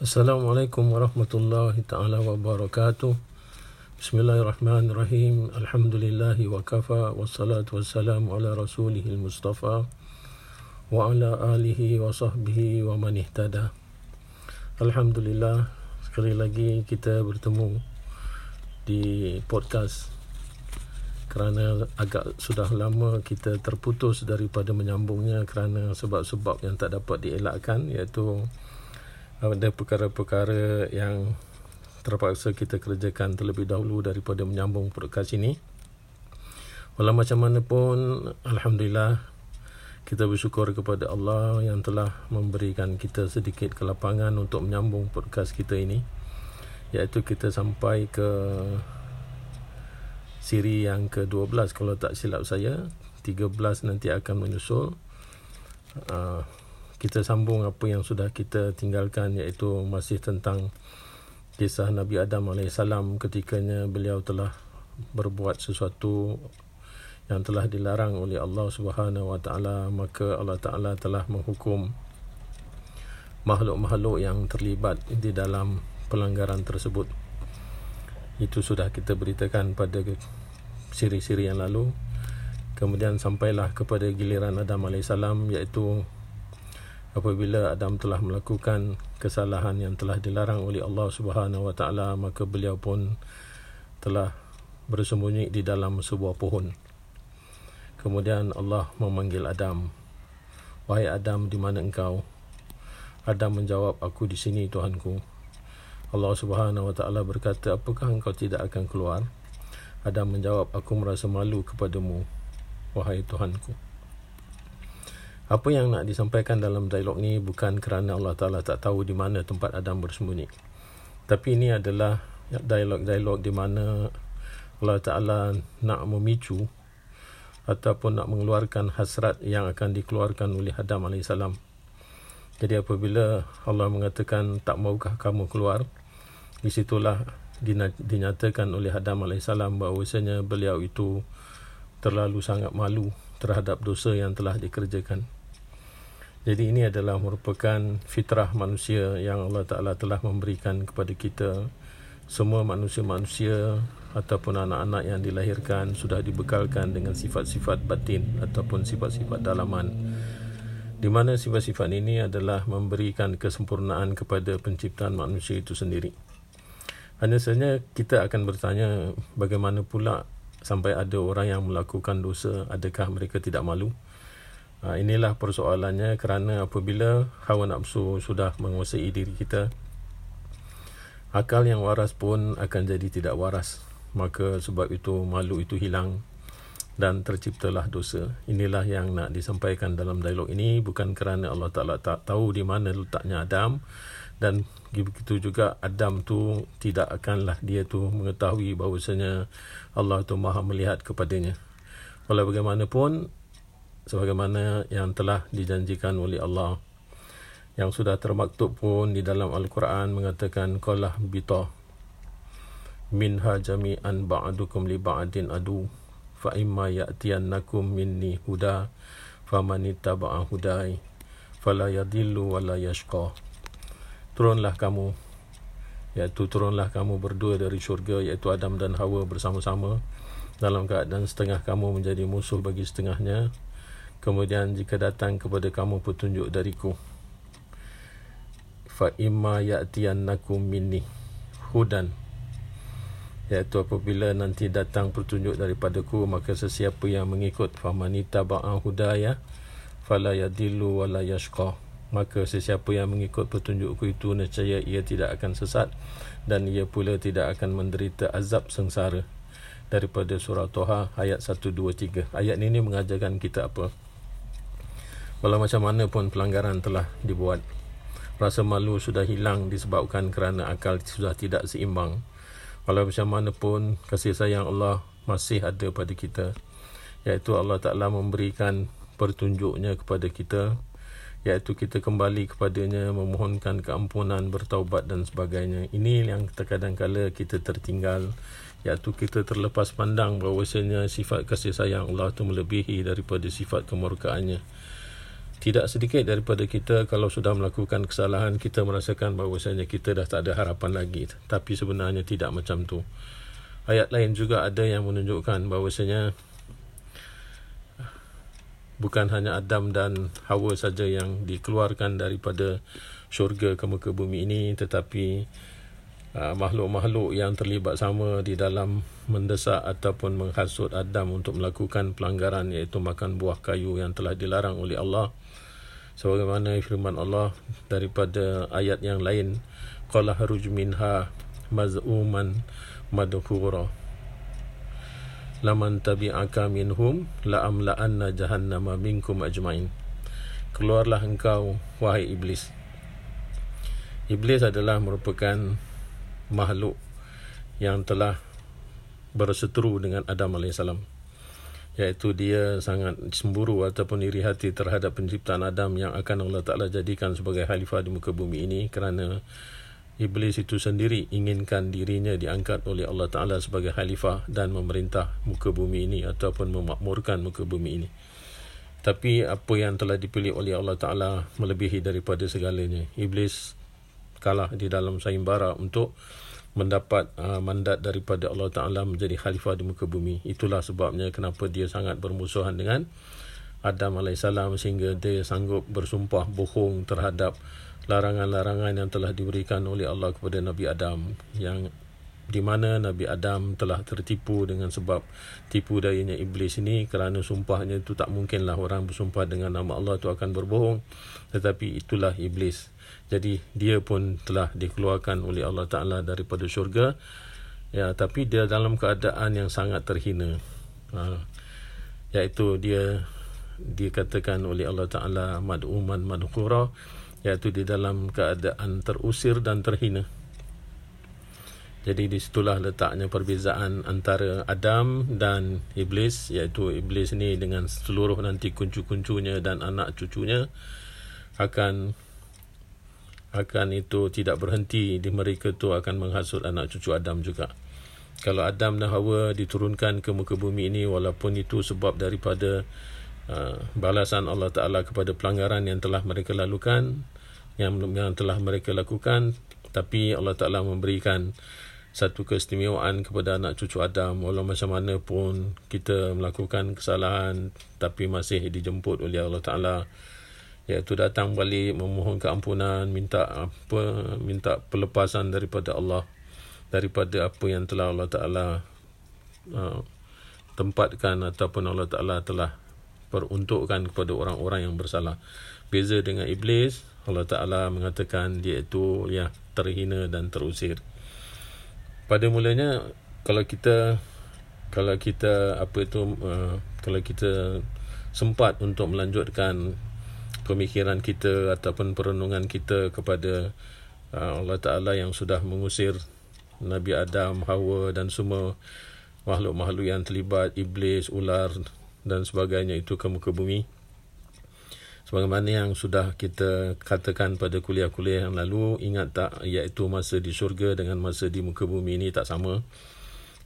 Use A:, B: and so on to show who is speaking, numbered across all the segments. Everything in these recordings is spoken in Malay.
A: Assalamualaikum warahmatullahi taala wabarakatuh. Bismillahirrahmanirrahim. Alhamdulillahi wa kafa wassalatu wassalamu ala rasulihil mustafa wa ala alihi wa sahbihi wa man ihtada. Alhamdulillah sekali lagi kita bertemu di podcast kerana agak sudah lama kita terputus daripada menyambungnya kerana sebab-sebab yang tak dapat dielakkan iaitu ada perkara-perkara yang terpaksa kita kerjakan terlebih dahulu daripada menyambung podcast ini. Walau macam mana pun, Alhamdulillah, kita bersyukur kepada Allah yang telah memberikan kita sedikit kelapangan untuk menyambung podcast kita ini. Iaitu kita sampai ke siri yang ke-12 kalau tak silap saya 13 nanti akan menyusul uh, kita sambung apa yang sudah kita tinggalkan iaitu masih tentang kisah Nabi Adam AS ketikanya beliau telah berbuat sesuatu yang telah dilarang oleh Allah Subhanahu Wa Taala. Maka Allah Taala telah menghukum makhluk-makhluk yang terlibat di dalam pelanggaran tersebut. Itu sudah kita beritakan pada siri-siri yang lalu. Kemudian sampailah kepada giliran Adam AS iaitu apabila Adam telah melakukan kesalahan yang telah dilarang oleh Allah Subhanahu Wa Taala maka beliau pun telah bersembunyi di dalam sebuah pohon kemudian Allah memanggil Adam wahai Adam di mana engkau Adam menjawab aku di sini Tuhanku Allah Subhanahu Wa Taala berkata, "Apakah engkau tidak akan keluar?" Adam menjawab, "Aku merasa malu kepadamu, wahai Tuhanku." Apa yang nak disampaikan dalam dialog ni bukan kerana Allah Taala tak tahu di mana tempat Adam bersembunyi. Tapi ini adalah dialog-dialog di mana Allah Taala nak memicu ataupun nak mengeluarkan hasrat yang akan dikeluarkan oleh Adam alaihissalam. Jadi apabila Allah mengatakan tak maukah kamu keluar, di situlah dinyatakan oleh Adam AS bahawasanya beliau itu terlalu sangat malu terhadap dosa yang telah dikerjakan. Jadi ini adalah merupakan fitrah manusia yang Allah Ta'ala telah memberikan kepada kita. Semua manusia-manusia ataupun anak-anak yang dilahirkan sudah dibekalkan dengan sifat-sifat batin ataupun sifat-sifat dalaman. Di mana sifat-sifat ini adalah memberikan kesempurnaan kepada penciptaan manusia itu sendiri. Hanya saja kita akan bertanya bagaimana pula sampai ada orang yang melakukan dosa, adakah mereka tidak malu? Ha, inilah persoalannya kerana apabila hawa nafsu sudah menguasai diri kita, akal yang waras pun akan jadi tidak waras. Maka sebab itu malu itu hilang dan terciptalah dosa. Inilah yang nak disampaikan dalam dialog ini bukan kerana Allah Ta'ala tak tahu di mana letaknya Adam dan begitu juga Adam tu tidak akanlah dia tu mengetahui bahawasanya Allah tu maha melihat kepadanya walau bagaimanapun sebagaimana yang telah dijanjikan oleh Allah. Yang sudah termaktub pun di dalam Al-Quran mengatakan qalah bita minha jami'an ba'dukum li ba'din adu fa imma ya'tiyannakum minni huda famanittaba'a hudai fala yadillu wala yashqa. Turunlah kamu iaitu turunlah kamu berdua dari syurga iaitu Adam dan Hawa bersama-sama dalam keadaan setengah kamu menjadi musuh bagi setengahnya kemudian jika datang kepada kamu petunjuk dariku fa imma ya'tiyannakum minni hudan. Iaitu apabila nanti datang petunjuk daripadaku maka sesiapa yang mengikut famanita ba'a hudaya fala yadillu wala yashqa. Maka sesiapa yang mengikut petunjukku itu nescaya ia tidak akan sesat dan ia pula tidak akan menderita azab sengsara. Daripada surah Toha ayat 123 ayat ini mengajarkan kita apa walau macam mana pun pelanggaran telah dibuat. Rasa malu sudah hilang disebabkan kerana akal sudah tidak seimbang. Walau macam mana pun kasih sayang Allah masih ada pada kita. Iaitu Allah Ta'ala memberikan pertunjuknya kepada kita. Iaitu kita kembali kepadanya memohonkan keampunan bertaubat dan sebagainya. Ini yang terkadang kala kita tertinggal. Iaitu kita terlepas pandang bahawasanya sifat kasih sayang Allah itu melebihi daripada sifat kemurkaannya tidak sedikit daripada kita kalau sudah melakukan kesalahan kita merasakan bahawasanya kita dah tak ada harapan lagi. Tapi sebenarnya tidak macam tu. Ayat lain juga ada yang menunjukkan bahawasanya bukan hanya Adam dan Hawa saja yang dikeluarkan daripada syurga ke muka bumi ini tetapi uh, makhluk-makhluk yang terlibat sama di dalam mendesak ataupun menghasut Adam untuk melakukan pelanggaran iaitu makan buah kayu yang telah dilarang oleh Allah. Sebagaimana firman Allah daripada ayat yang lain qala haruj minha maz'uman madhura laman tabi'aka minhum la amla'anna jahannama minkum ajmain. Keluarlah engkau wahai iblis. Iblis adalah merupakan makhluk yang telah berseteru dengan Adam alaihissalam iaitu dia sangat cemburu ataupun iri hati terhadap penciptaan Adam yang akan Allah Ta'ala jadikan sebagai khalifah di muka bumi ini kerana Iblis itu sendiri inginkan dirinya diangkat oleh Allah Ta'ala sebagai khalifah dan memerintah muka bumi ini ataupun memakmurkan muka bumi ini. Tapi apa yang telah dipilih oleh Allah Ta'ala melebihi daripada segalanya. Iblis kalah di dalam saimbara untuk mendapat uh, mandat daripada Allah Ta'ala menjadi khalifah di muka bumi. Itulah sebabnya kenapa dia sangat bermusuhan dengan Adam AS sehingga dia sanggup bersumpah bohong terhadap larangan-larangan yang telah diberikan oleh Allah kepada Nabi Adam yang di mana Nabi Adam telah tertipu dengan sebab tipu dayanya iblis ini. Kerana sumpahnya itu tak mungkinlah orang bersumpah dengan nama Allah itu akan berbohong. Tetapi itulah iblis. Jadi dia pun telah dikeluarkan oleh Allah Taala daripada syurga. Ya tapi dia dalam keadaan yang sangat terhina. Ha, iaitu dia dikatakan oleh Allah Taala mad'uman madhura iaitu di dalam keadaan terusir dan terhina jadi di situlah letaknya perbezaan antara Adam dan Iblis iaitu Iblis ni dengan seluruh nanti kuncu-kuncunya dan anak cucunya akan akan itu tidak berhenti di mereka tu akan menghasut anak cucu Adam juga. Kalau Adam dan Hawa diturunkan ke muka bumi ini walaupun itu sebab daripada uh, balasan Allah Taala kepada pelanggaran yang telah mereka lakukan yang yang telah mereka lakukan tapi Allah Taala memberikan satu keistimewaan kepada anak cucu Adam. Walau macam mana pun kita melakukan kesalahan tapi masih dijemput oleh Allah Taala. Iaitu datang balik memohon keampunan minta apa minta pelepasan daripada Allah daripada apa yang telah Allah Taala uh, tempatkan ataupun Allah Taala telah peruntukkan kepada orang-orang yang bersalah. Beza dengan iblis Allah Taala mengatakan dia itu ya terhina dan terusir pada mulanya kalau kita kalau kita apa itu uh, kalau kita sempat untuk melanjutkan pemikiran kita ataupun perenungan kita kepada uh, Allah Taala yang sudah mengusir Nabi Adam, Hawa dan semua makhluk-makhluk yang terlibat iblis, ular dan sebagainya itu ke muka bumi sebagaimana yang sudah kita katakan pada kuliah-kuliah yang lalu ingat tak iaitu masa di syurga dengan masa di muka bumi ini tak sama.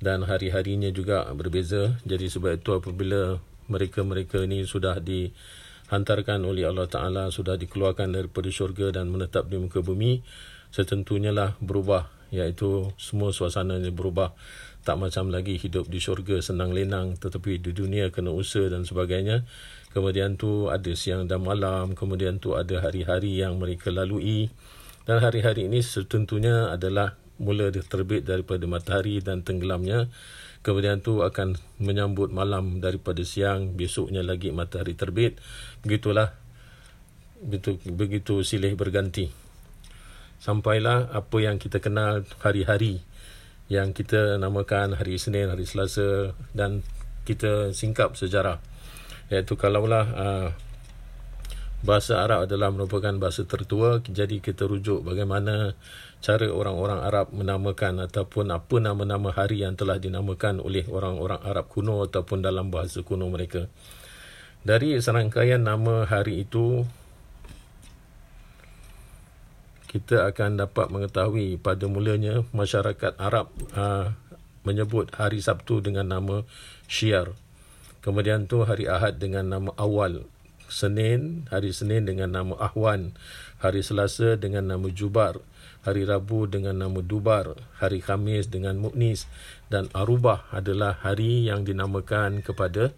A: Dan hari-harinya juga berbeza. Jadi sebab itu apabila mereka-mereka ini sudah dihantarkan oleh Allah Ta'ala sudah dikeluarkan daripada syurga dan menetap di muka bumi setentunya lah berubah. Iaitu semua suasananya berubah. Tak macam lagi hidup di syurga senang lenang tetapi di dunia kena usaha dan sebagainya kemudian tu ada siang dan malam kemudian tu ada hari-hari yang mereka lalui. Dan hari-hari ini setentunya adalah mula terbit daripada matahari dan tenggelamnya. Kemudian tu akan menyambut malam daripada siang besoknya lagi matahari terbit. Begitulah begitu begitu silih berganti. Sampailah apa yang kita kenal hari-hari yang kita namakan hari Isnin, hari Selasa dan kita singkap sejarah iaitu kalaulah uh, bahasa Arab adalah merupakan bahasa tertua jadi kita rujuk bagaimana cara orang-orang Arab menamakan ataupun apa nama-nama hari yang telah dinamakan oleh orang-orang Arab kuno ataupun dalam bahasa kuno mereka. Dari serangkaian nama hari itu kita akan dapat mengetahui pada mulanya masyarakat Arab uh, menyebut hari Sabtu dengan nama Syiar Kemudian tu hari Ahad dengan nama awal. Senin, hari Senin dengan nama Ahwan, hari Selasa dengan nama Jubar, hari Rabu dengan nama Dubar, hari Khamis dengan Muknis dan Arubah adalah hari yang dinamakan kepada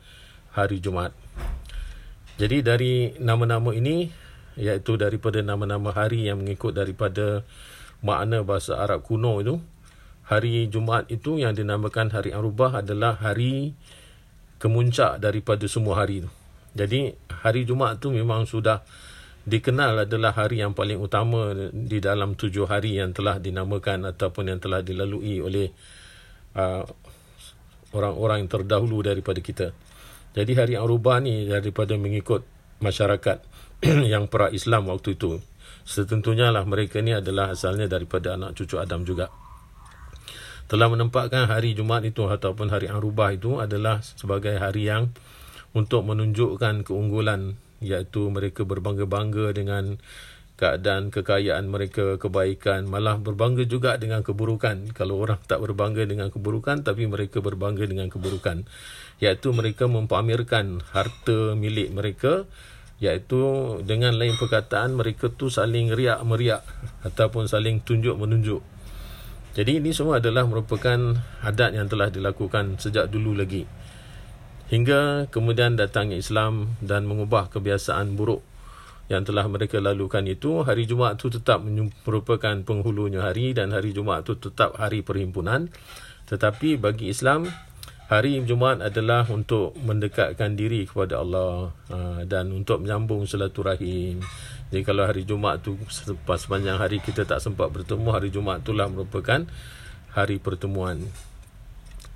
A: hari Jumaat. Jadi dari nama-nama ini iaitu daripada nama-nama hari yang mengikut daripada makna bahasa Arab kuno itu hari Jumaat itu yang dinamakan hari Arubah adalah hari kemuncak daripada semua hari itu. Jadi hari Jumaat itu memang sudah dikenal adalah hari yang paling utama di dalam tujuh hari yang telah dinamakan ataupun yang telah dilalui oleh uh, orang-orang yang terdahulu daripada kita. Jadi hari Arubah ni daripada mengikut masyarakat yang pra-Islam waktu itu. Setentunya lah mereka ni adalah asalnya daripada anak cucu Adam juga. Telah menempatkan hari Jumaat itu ataupun hari Arubah itu adalah sebagai hari yang untuk menunjukkan keunggulan iaitu mereka berbangga-bangga dengan keadaan kekayaan mereka, kebaikan, malah berbangga juga dengan keburukan. Kalau orang tak berbangga dengan keburukan, tapi mereka berbangga dengan keburukan. Iaitu mereka mempamerkan harta milik mereka, iaitu dengan lain perkataan, mereka tu saling riak meriak ataupun saling tunjuk menunjuk. Jadi ini semua adalah merupakan adat yang telah dilakukan sejak dulu lagi. Hingga kemudian datangnya Islam dan mengubah kebiasaan buruk yang telah mereka lalukan itu hari Jumaat itu tetap merupakan penghulunya hari dan hari Jumaat itu tetap hari perhimpunan. Tetapi bagi Islam hari Jumaat adalah untuk mendekatkan diri kepada Allah ha, dan untuk menyambung silaturahim. Jadi kalau hari Jumaat tu sepanjang hari kita tak sempat bertemu hari Jumaat itulah merupakan hari pertemuan.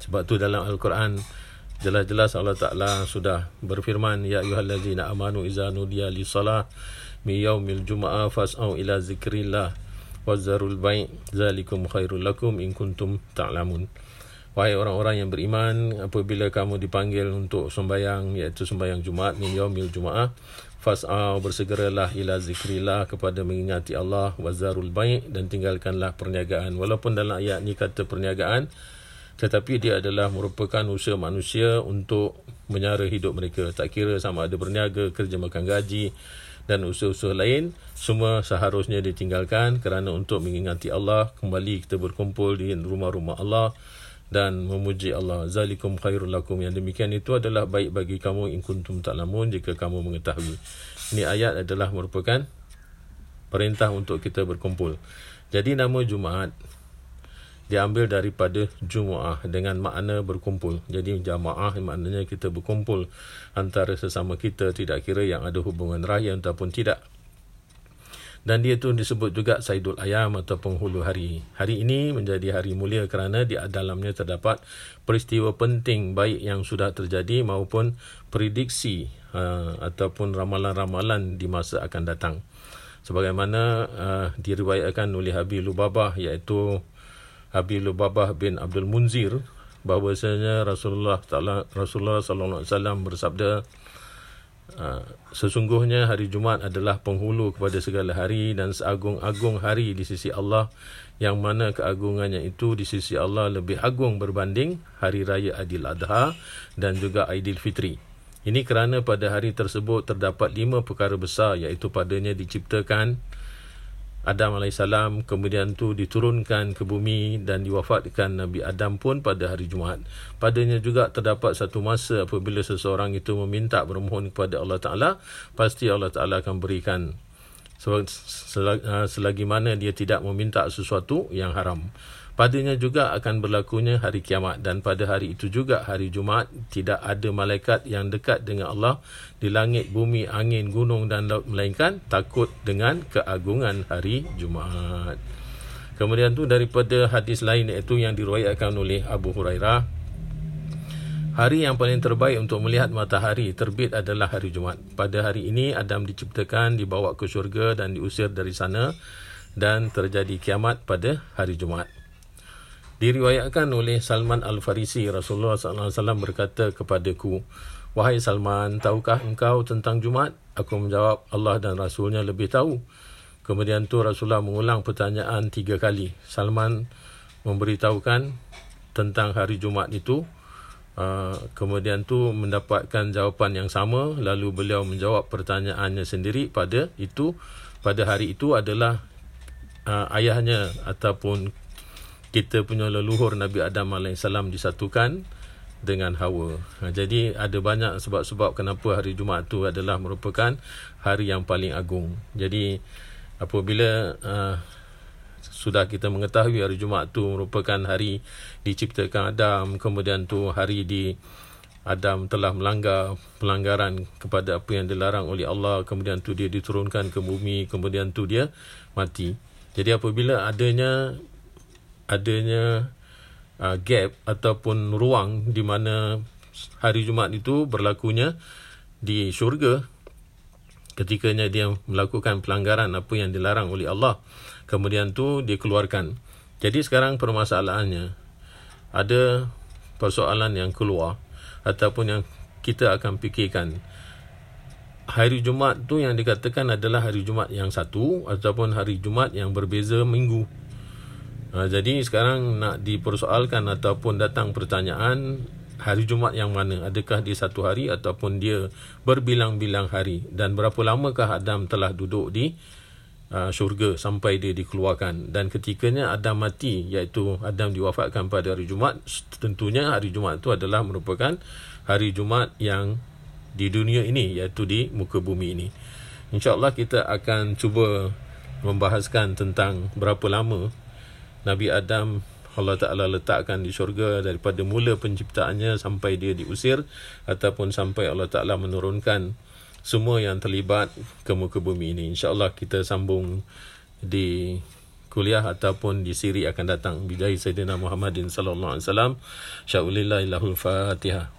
A: Sebab tu dalam Al-Quran jelas-jelas Allah Taala sudah berfirman ya ayyuhallazina amanu idza nudiya lis-salah mi yaumil jumu'ah fas'au ila zikrillah wazarul bai' zalikum khairul lakum in kuntum ta'lamun wahai orang-orang yang beriman apabila kamu dipanggil untuk sembahyang iaitu sembahyang Jumaat min yaumil jumu'ah fas'au bersegeralah ila zikrillah kepada mengingati Allah wazarul bai' dan tinggalkanlah perniagaan. Walaupun dalam ayat ni kata perniagaan tetapi dia adalah merupakan usaha manusia untuk menyara hidup mereka. Tak kira sama ada berniaga kerja makan gaji dan usaha-usaha lain. Semua seharusnya ditinggalkan kerana untuk mengingati Allah. Kembali kita berkumpul di rumah-rumah Allah dan memuji Allah zalikum khairul lakum yang demikian itu adalah baik bagi kamu in kuntum ta'lamun jika kamu mengetahui ini ayat adalah merupakan perintah untuk kita berkumpul jadi nama Jumaat diambil daripada Jumu'ah dengan makna berkumpul. Jadi jamaah maknanya kita berkumpul antara sesama kita tidak kira yang ada hubungan rahim ataupun tidak. Dan dia tu disebut juga Saidul Ayam atau penghulu hari. Hari ini menjadi hari mulia kerana di dalamnya terdapat peristiwa penting baik yang sudah terjadi maupun prediksi uh, ataupun ramalan-ramalan di masa akan datang. Sebagaimana uh, diriwayatkan oleh Habib Lubabah iaitu Abi Lubabah bin Abdul Munzir bahawasanya Rasulullah Rasulullah sallallahu alaihi wasallam bersabda sesungguhnya hari Jumaat adalah penghulu kepada segala hari dan seagung-agung hari di sisi Allah yang mana keagungannya itu di sisi Allah lebih agung berbanding hari raya Adil Adha dan juga Aidilfitri. Ini kerana pada hari tersebut terdapat lima perkara besar iaitu padanya diciptakan Adam AS kemudian tu diturunkan ke bumi dan diwafatkan Nabi Adam pun pada hari Jumaat. Padanya juga terdapat satu masa apabila seseorang itu meminta bermohon kepada Allah Ta'ala, pasti Allah Ta'ala akan berikan selagi mana dia tidak meminta sesuatu yang haram. Padanya juga akan berlakunya hari kiamat dan pada hari itu juga hari Jumaat tidak ada malaikat yang dekat dengan Allah di langit, bumi, angin, gunung dan laut melainkan takut dengan keagungan hari Jumaat. Kemudian tu daripada hadis lain iaitu yang diriwayatkan oleh Abu Hurairah Hari yang paling terbaik untuk melihat matahari terbit adalah hari Jumaat. Pada hari ini Adam diciptakan, dibawa ke syurga dan diusir dari sana dan terjadi kiamat pada hari Jumaat. Diriwayatkan oleh Salman Al-Farisi Rasulullah SAW berkata kepadaku Wahai Salman, tahukah engkau tentang Jumat? Aku menjawab, Allah dan Rasulnya lebih tahu. Kemudian tu Rasulullah mengulang pertanyaan tiga kali. Salman memberitahukan tentang hari Jumat itu. uh, kemudian tu mendapatkan jawapan yang sama lalu beliau menjawab pertanyaannya sendiri pada itu pada hari itu adalah uh, ayahnya ataupun kita punya leluhur Nabi Adam AS disatukan dengan Hawa. Ha, jadi ada banyak sebab-sebab kenapa hari Jumaat itu adalah merupakan hari yang paling agung. Jadi apabila uh, sudah kita mengetahui hari Jumaat itu merupakan hari diciptakan Adam, kemudian tu hari di Adam telah melanggar pelanggaran kepada apa yang dilarang oleh Allah, kemudian tu dia diturunkan ke bumi, kemudian tu dia mati. Jadi apabila adanya adanya uh, gap ataupun ruang di mana hari Jumaat itu berlakunya di syurga. Ketikanya dia melakukan pelanggaran apa yang dilarang oleh Allah. Kemudian tu dia keluarkan jadi sekarang permasalahannya ada persoalan yang keluar ataupun yang kita akan fikirkan. Hari Jumaat tu yang dikatakan adalah hari Jumaat yang satu ataupun hari Jumaat yang berbeza minggu Ha, jadi sekarang nak dipersoalkan ataupun datang pertanyaan hari Jumaat yang mana? Adakah dia satu hari ataupun dia berbilang-bilang hari? Dan berapa lamakah Adam telah duduk di uh, syurga sampai dia dikeluarkan? Dan ketikanya Adam mati iaitu Adam diwafatkan pada hari Jumaat. Tentunya hari Jumaat itu adalah merupakan hari Jumaat yang di dunia ini iaitu di muka bumi ini. InsyaAllah kita akan cuba membahaskan tentang berapa lama Nabi Adam Allah Ta'ala letakkan di syurga daripada mula penciptaannya sampai dia diusir ataupun sampai Allah Ta'ala menurunkan semua yang terlibat ke muka bumi ini. InsyaAllah kita sambung di kuliah ataupun di siri akan datang. Bijahi Sayyidina Muhammadin Sallallahu Alaihi Wasallam. Fatihah.